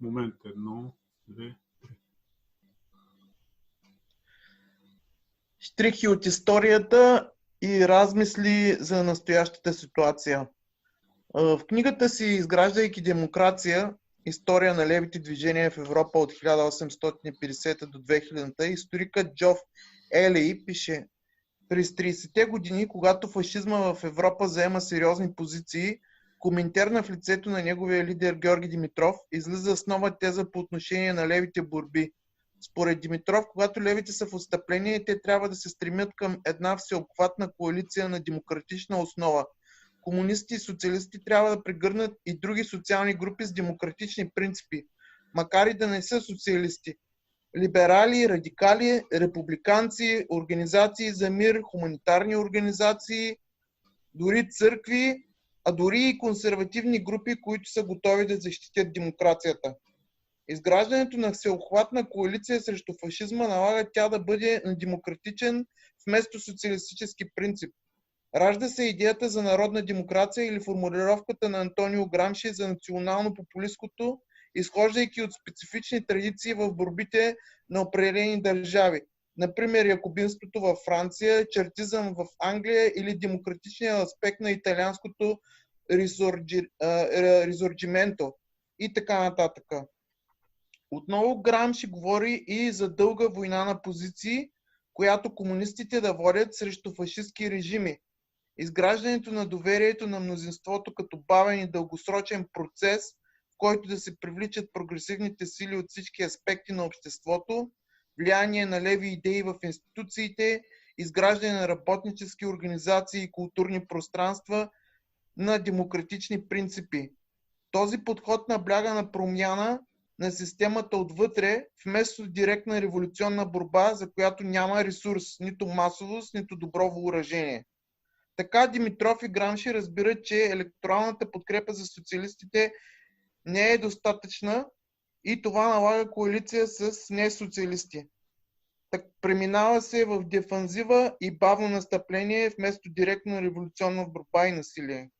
Момент едно, две, три. Штрихи от историята и размисли за настоящата ситуация. В книгата си Изграждайки демокрация, история на левите движения в Европа от 1850 до 2000, историкът Джоф Елей пише През 30-те години, когато фашизма в Европа заема сериозни позиции, коментар в лицето на неговия лидер Георги Димитров излиза с нова теза по отношение на левите борби. Според Димитров, когато левите са в отстъпление, те трябва да се стремят към една всеобхватна коалиция на демократична основа. Комунисти и социалисти трябва да прегърнат и други социални групи с демократични принципи, макар и да не са социалисти. Либерали, радикали, републиканци, организации за мир, хуманитарни организации, дори църкви, а дори и консервативни групи, които са готови да защитят демокрацията. Изграждането на всеобхватна коалиция срещу фашизма налага тя да бъде на демократичен вместо социалистически принцип. Ражда се идеята за народна демокрация или формулировката на Антонио Грамши за национално-популистското, изхождайки от специфични традиции в борбите на определени държави. Например, якобинството във Франция, чертизъм в Англия или демократичния аспект на италианското ризорджименто и така нататък. Отново Грамши говори и за дълга война на позиции, която комунистите да водят срещу фашистски режими. Изграждането на доверието на мнозинството като бавен и дългосрочен процес, в който да се привличат прогресивните сили от всички аспекти на обществото, влияние на леви идеи в институциите, изграждане на работнически организации и културни пространства на демократични принципи. Този подход набляга на промяна на системата отвътре, вместо директна революционна борба, за която няма ресурс, нито масовост, нито добро въоръжение. Така Димитров и Грамши разбират, че електоралната подкрепа за социалистите не е достатъчна и това налага коалиция с несоциалисти. Так, преминава се в дефанзива и бавно настъпление вместо директно революционна борба и насилие.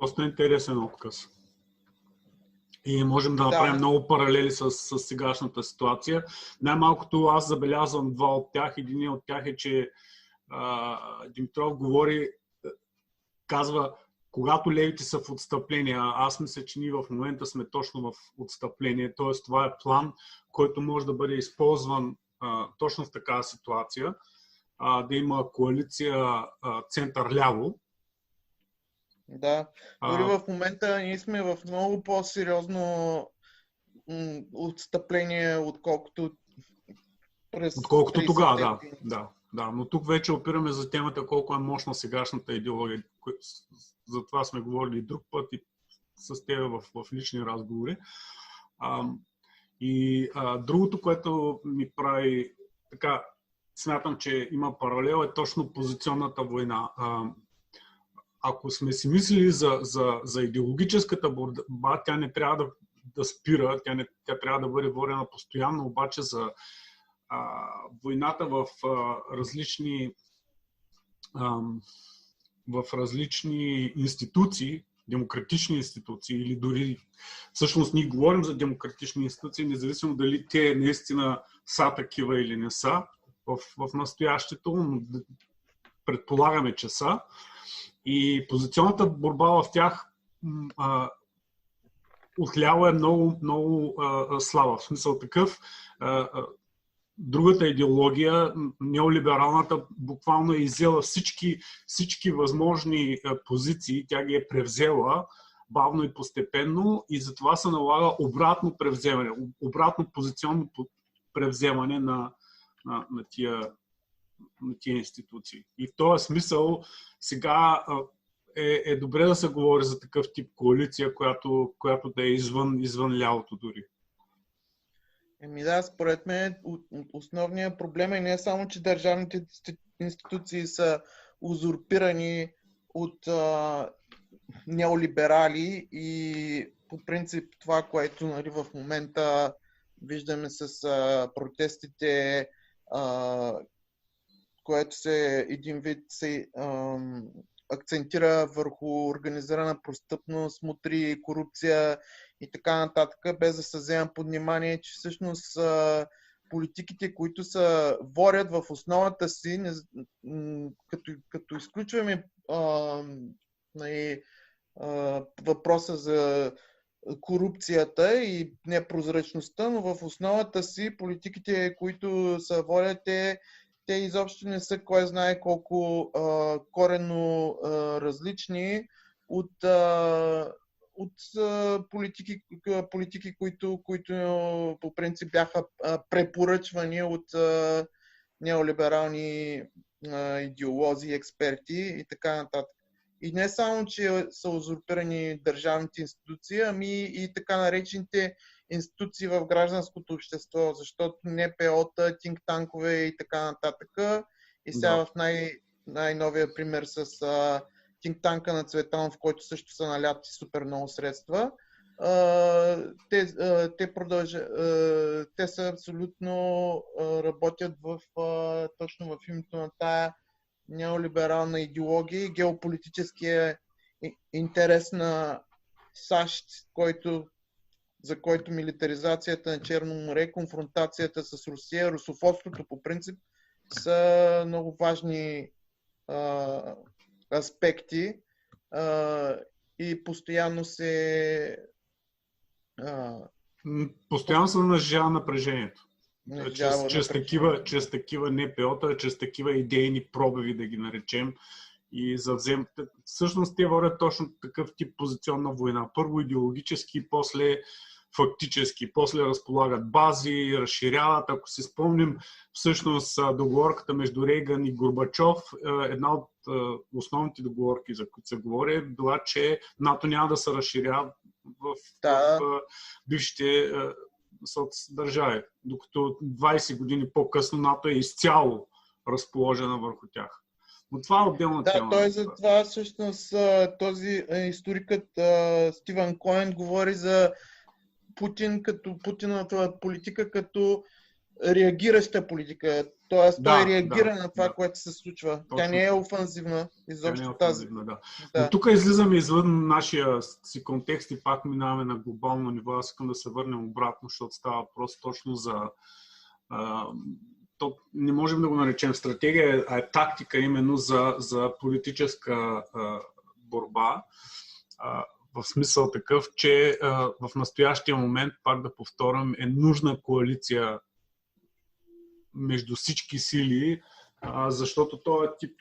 Доста интересен отказ. И можем да направим да. много паралели с, с сегашната ситуация. Най-малкото аз забелязвам два от тях. Един от тях е, че а, Димитров говори, казва, когато левите са в отстъпление, аз мисля, че ние в момента сме точно в отстъпление, т.е. това е план, който може да бъде използван а, точно в такава ситуация, а, да има коалиция център-ляво, да. Дори в момента ние сме в много по-сериозно отстъпление, отколкото през Отколкото тогава, да, да. Да, но тук вече опираме за темата колко е мощна сегашната идеология. За това сме говорили друг път и с теб в, в лични разговори. А, и а, другото, което ми прави така, смятам, че има паралел, е точно позиционната война. А, ако сме си мислили за, за, за идеологическата борба, тя не трябва да, да спира, тя, не, тя трябва да бъде водена постоянно, обаче за а, войната в а, различни а, в различни институции, демократични институции или дори всъщност ние говорим за демократични институции, независимо дали те наистина са такива или не са в, в настоящето, но предполагаме, че са. И позиционната борба в тях а, отляво е много, много а, слаба. В смисъл такъв, а, другата идеология, неолибералната, буквално е изела всички, всички възможни позиции, тя ги е превзела бавно и постепенно и затова се налага обратно превземане, обратно позиционно превземане на, на, на тия на тия институции. И в този смисъл сега е, е добре да се говори за такъв тип коалиция, която, която да е извън, извън лявото дори. Еми да, според мен основният проблем е не само, че държавните институции са узурпирани от а, неолиберали и по принцип това, което нали, в момента виждаме с а, протестите, а, което се един вид се ам, акцентира върху организирана престъпност, мутри, корупция и така нататък, без да се взема под внимание, че всъщност политиките, които се ворят в основата си, като, като изключваме а, нали, а, въпроса за корупцията и непрозрачността, но в основата си политиките, които са водят, те, те изобщо не са кой знае колко а, коренно а, различни от, а, от а, политики, политики които, които по принцип бяха а, препоръчвани от а, неолиберални а, идеолози, експерти и така нататък. И не само, че са узурпирани държавните институции, ами и така наречените институции в гражданското общество, защото НПО-та, тинг-танкове и така нататък. И сега да. в най- най-новия пример с а, тинг-танка на Цветанов, в който също са наляти супер много средства, а, те, а, те, продължа, а, те са абсолютно а, работят в, а, точно в името на тая неолиберална идеология и геополитическия интерес на САЩ, който, за който милитаризацията на Черно море, конфронтацията с Русия, русофобството по принцип са много важни а, аспекти а, и постоянно се. А, постоянно се нажава напрежението. Чрез, чрез, такива, чрез такива НПО-та, чрез такива идейни пробиви, да ги наречем, и за взем... Всъщност те водят точно такъв тип позиционна война. Първо идеологически, после фактически. После разполагат бази, разширяват. Ако си спомним, всъщност договорката между Рейган и Горбачов, една от основните договорки, за които се говори, е била, че НАТО няма да се разширява в, да. в бившите държави, докато 20 години по-късно НАТО е изцяло разположена върху тях. Но това е отделна да, тема. Да, той за това всъщност този историкът Стивен Коен говори за Путин като Путината политика като реагираща политика. Тоест, да, той реагира да, на това, да. което се случва. Точно. Тя не е офанзивна, изобщо Тя не е офанзивна, тази. Да. Но тук излизаме извън нашия си контекст и пак минаваме на глобално ниво. Аз искам да се върнем обратно, защото става просто точно за... А, то не можем да го наречем стратегия, а е тактика именно за, за политическа а, борба. А, в смисъл такъв, че а, в настоящия момент, пак да повторям, е нужна коалиция между всички сили, а, защото този е тип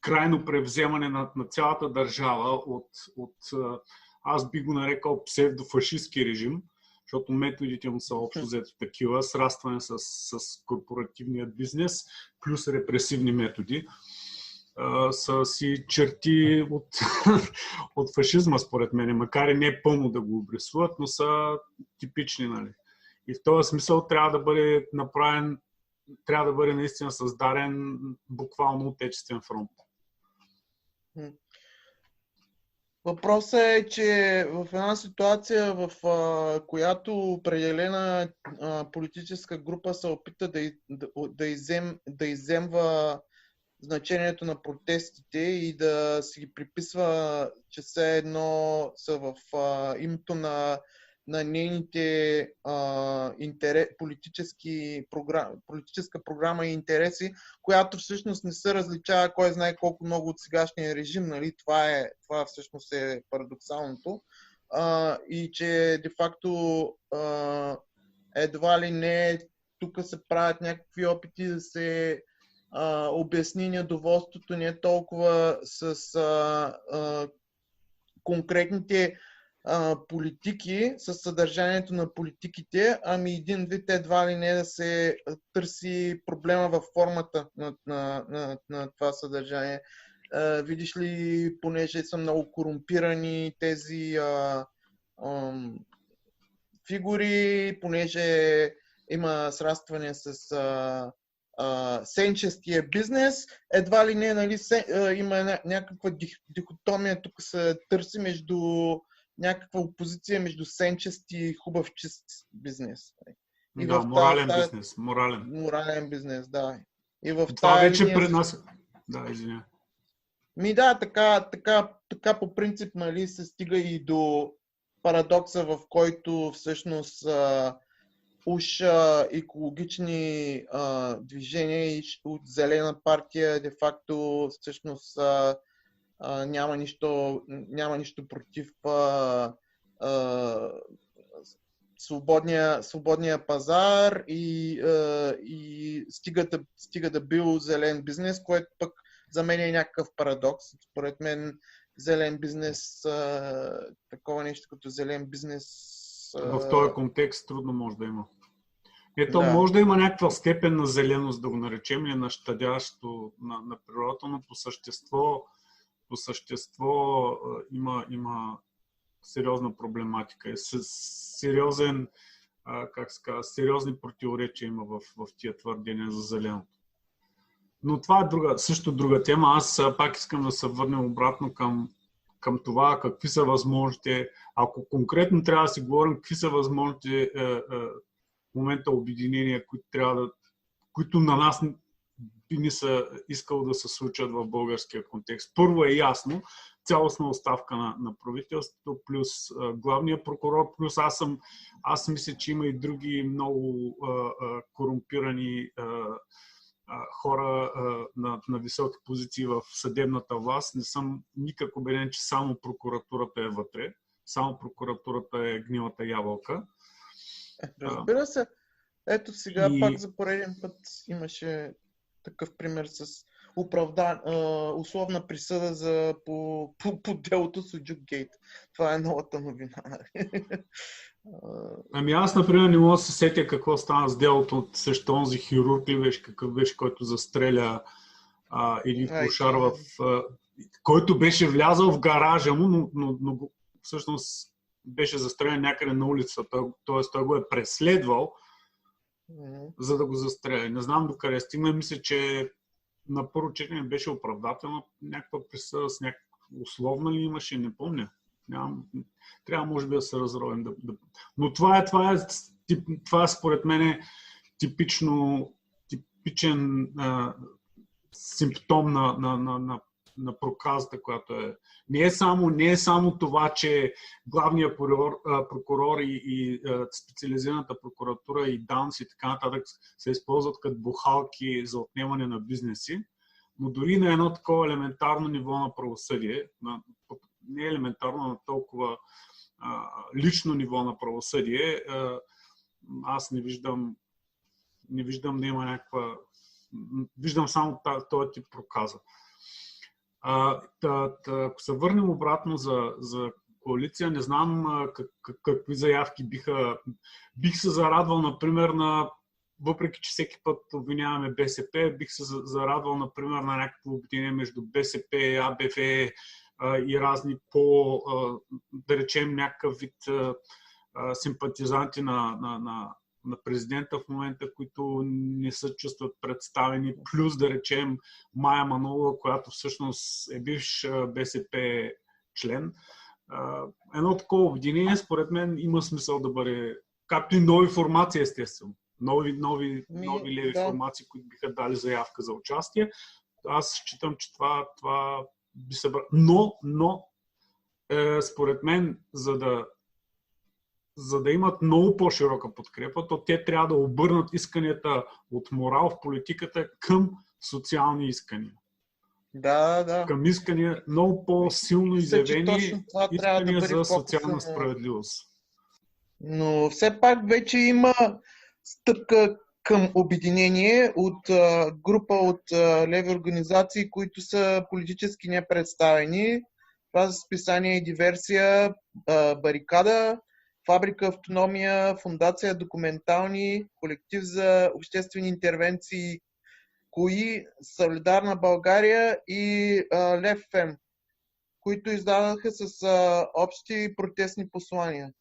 крайно превземане на, на цялата държава от, от аз би го нарекал псевдофашистски режим, защото методите му са общо взето такива, срастване с, с корпоративния бизнес, плюс репресивни методи са си черти от, от фашизма, според мен, макар и не пълно да го обрисуват, но са типични. Нали? И в този смисъл трябва да бъде направен, трябва да бъде наистина създаден буквално отечествен фронт. Въпросът е, че в една ситуация, в а, която определена а, политическа група се опита да, да, да, изем, да иземва значението на протестите и да си ги приписва, че все едно са в а, името на, на нейните а, интерес, политически програм, политическа програма и интереси, която всъщност не се различава кой знае колко много от сегашния режим. Нали? Това, е, това всъщност е парадоксалното. А, и че де-факто едва ли не тук се правят някакви опити да се а, обясни недоволството не толкова с а, а, конкретните а, политики, с съдържанието на политиките, ами един вид едва ли не да се търси проблема във формата на, на, на, на това съдържание. А, видиш ли, понеже са много корумпирани тези а, а, фигури, понеже има срастване с а, сенчестия бизнес, едва ли не, нали, се, а, има някаква дихотомия, тук се търси между някаква опозиция между сенчест и хубав чист бизнес. И да, в морален тази, бизнес. Морален. Морален бизнес, да. И в Това вече линия... пред нас... Да, извиня. Ми да, така, така, така по принцип нали, се стига и до парадокса, в който всъщност а, уж а, екологични а, движения и от зелена партия де-факто всъщност а, а, няма, нищо, няма нищо против а, а, свободния, свободния пазар и, а, и стига, да, стига да бил зелен бизнес, което пък за мен е някакъв парадокс. Според мен зелен бизнес, а, такова нещо като зелен бизнес. А... В този контекст трудно може да има. Ето, да. може да има някаква степен на зеленост, да го наречем, или на щадящо на, на природата, но по същество, по същество има, има сериозна проблематика. Е, сериозен, как се сериозни противоречия има в, в тия твърдения за зеленото. Но това е друга, също друга тема. Аз пак искам да се върнем обратно към, към това какви са възможните, ако конкретно трябва да си говорим какви са възможните е, е, в момента обединения, които трябва да, които на нас би ни са искало да се случат в българския контекст. Първо е ясно, цялостна оставка на, на правителството, плюс а, главния прокурор, плюс аз съм, аз мисля, че има и други много а, а, корумпирани а, хора на, на високи позиции в съдебната власт. Не съм никак убеден, че само прокуратурата е вътре. Само прокуратурата е гнилата ябълка. Разбира се. Ето сега и... пак за пореден път имаше такъв пример с оправдан, условна присъда за, по, по, по делото с Гейт. Това е новата новина. Ами аз, например, не мога да се сетя какво стана с делото от също онзи хирург ли беше, какъв беше, който застреля а, един кошар в... А, който беше влязал в гаража му, но, но, но всъщност беше застрелян някъде на улицата, т.е. той го е преследвал, за да го застреля. Не знам докъде стигна. Мисля, че на първо четене беше оправдателна някаква присъда с някаква условна ли имаше, не помня. Нямам, трябва, може би, да се разровим. Да, да... Но това е, това е, това е според мен е типично, типичен а, симптом на, на, на, на, на проказата, която е. Не е само, не е само това, че главният прокурор, прокурор и, и специализираната прокуратура и ДАНС и така нататък се използват като бухалки за отнемане на бизнеси, но дори на едно такова елементарно ниво на правосъдие, на не елементарно на толкова а, лично ниво на правосъдие, а, аз не виждам, не виждам да има някаква. Виждам само този тип проказа. А, та, та, ако се върнем обратно за, за коалиция, не знам как, как, какви заявки биха. Бих се зарадвал, например, на въпреки че всеки път обвиняваме БСП, бих се зарадвал, например, на някакво обединение между БСП, АБФ, и разни по, да речем, някакъв вид симпатизанти на, на, на, на президента в момента, които не се чувстват представени, плюс да речем Майя Манова, която всъщност е бивш БСП член. Едно такова обединение, според мен, има смисъл да бъде, както и нови формации, естествено. Нови, нови, нови леви да. формации, които биха дали заявка за участие. Аз считам, че това, това би събрал. Но, но, е, според мен, за да, за да имат много по-широка подкрепа, то те трябва да обърнат исканията от морал в политиката към социални искания. Да, да. Към искания много по-силно изявени искания да за социална справедливост. Но все пак вече има стъпка към обединение от а, група от а, леви организации, които са политически непредставени. Това са списание и диверсия, а, барикада, фабрика автономия, фундация документални, колектив за обществени интервенции, кои Солидарна България и а, които издадаха с а, общи протестни послания.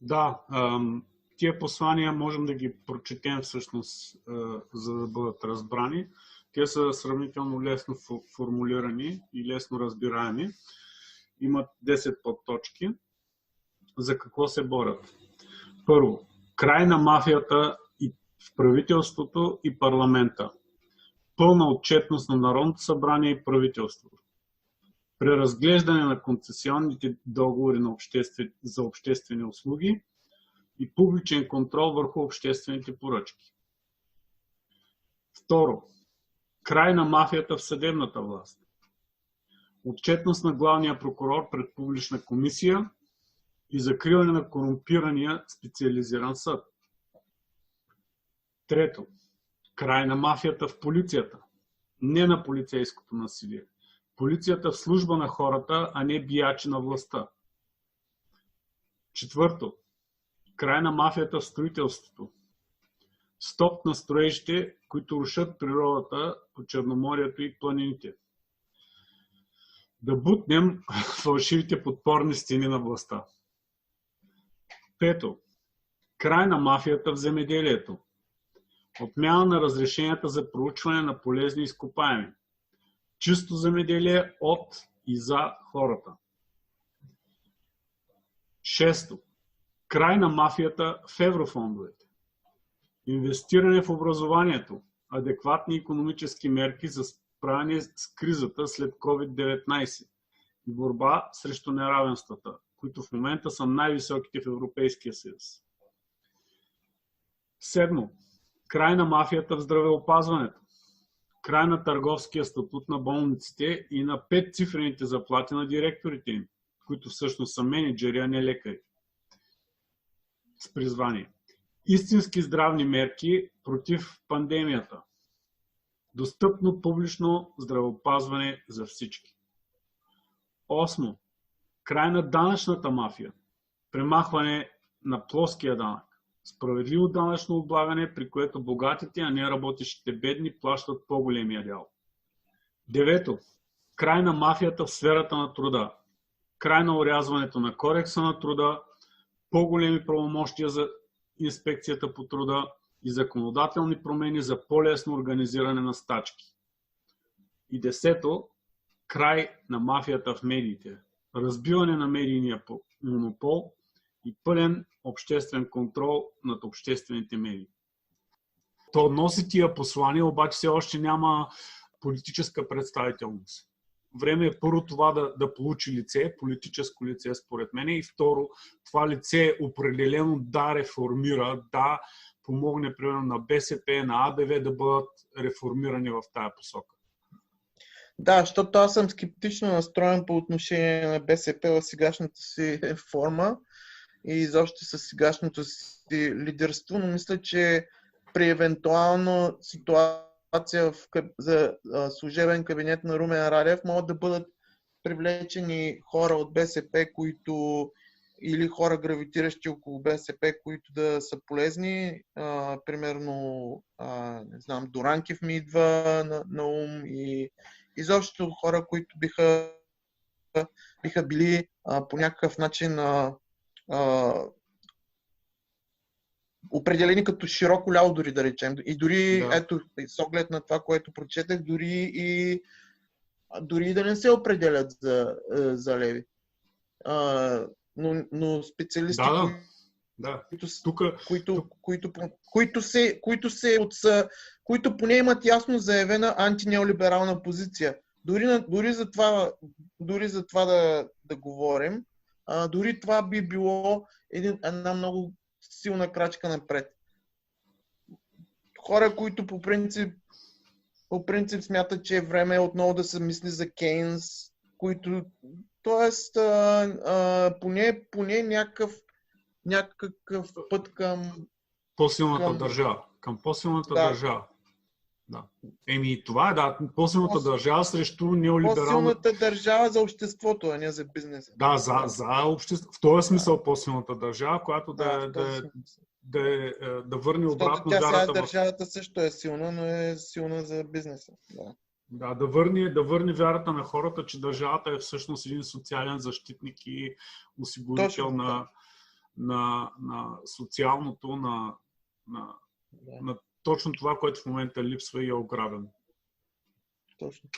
Да, тия послания можем да ги прочетем всъщност, за да бъдат разбрани. Те са сравнително лесно формулирани и лесно разбираеми. Имат 10 подточки. За какво се борят? Първо, край на мафията и в правителството и парламента. Пълна отчетност на Народното събрание и правителството. преразглеждане на концесионните договори на обществен, за обществени услуги и публичен контрол върху обществените поръчки. Второ, край на мафията в съдебната власт. Отчетност на главния прокурор пред публична комисия и закриване на корумпирания специализиран съд. Трето, край на мафията в полицията. Не на полицейското насилие. Полицията в служба на хората, а не биячи на властта. Четвърто, край на мафията в строителството. Стоп на строежите, които рушат природата по Черноморието и планините. Да бутнем фалшивите подпорни стени на властта. Пето. Край на мафията в земеделието. Отмяна на разрешенията за проучване на полезни изкопаеми. Чисто земеделие от и за хората. Шесто. Край на мафията в еврофондовете. Инвестиране в образованието. Адекватни економически мерки за справяне с кризата след COVID-19 и борба срещу неравенствата, които в момента са най-високите в Европейския съюз. Седмо. Край на мафията в здравеопазването. Край на търговския статут на болниците и на пет цифрените заплати на директорите им, които всъщност са менеджери, а не лекари. С призвание. Истински здравни мерки против пандемията. Достъпно публично здравеопазване за всички. Осмо. Край на данъчната мафия. Премахване на плоския данък. Справедливо данъчно облагане, при което богатите, а не работещите бедни плащат по-големия дял. Девето. Край на мафията в сферата на труда. Край на урязването на корекса на труда, по-големи правомощия за инспекцията по труда и законодателни промени за по-лесно организиране на стачки. И десето, край на мафията в медиите. Разбиване на медийния монопол и пълен обществен контрол над обществените медии. То носи тия послания, обаче все още няма политическа представителност. Време е първо това да, да получи лице, политическо лице според мен и второ, това лице определено да реформира, да помогне примерно на БСП, на АБВ да бъдат реформирани в тая посока. Да, защото аз съм скептично настроен по отношение на БСП в сегашната си форма и изобщо с сегашното си лидерство, но мисля, че при евентуална ситуация в, за служебен кабинет на Румен Радев могат да бъдат привлечени хора от БСП, които или хора гравитиращи около БСП, които да са полезни. А, примерно, а, не знам, Доранкев ми идва на, на ум и изобщо хора, които биха, биха били а, по някакъв начин а, а, определени като широко ляво, дори да речем. И дори, да. ето, с оглед на това, което прочетах, дори и дори да не се определят за, за леви. А, но, но специалисти, да, да. Да. Които, Тука, които, тук... които, които, се, които, се от, които поне имат ясно заявена антинеолиберална позиция. Дори, дори, за, това, дори за това да, да говорим, а, дори това би било един, една много силна крачка напред. Хора, които по принцип, по принцип смятат, че е време отново да се мисли за Кейнс, които Тоест, а, а, поне, поне някакъв, някакъв път към... По-силната към... държава. Към по-силната да. държава. Да. Еми, това е, да, по-силната по държава срещу неолиберална... По-силната държава за обществото, а не за бизнеса. Да, за, за общество. В този смисъл да. по-силната държава, която да, да, да, да, да, да върне обратно тя сега държавата също е силна, но е силна за бизнеса. Да. Да, да върне, да върне вярата на хората, че държавата е всъщност един социален защитник и осигурител на, на, на социалното, на, на, да. на точно това, което в момента липсва и е ограбен. Точно.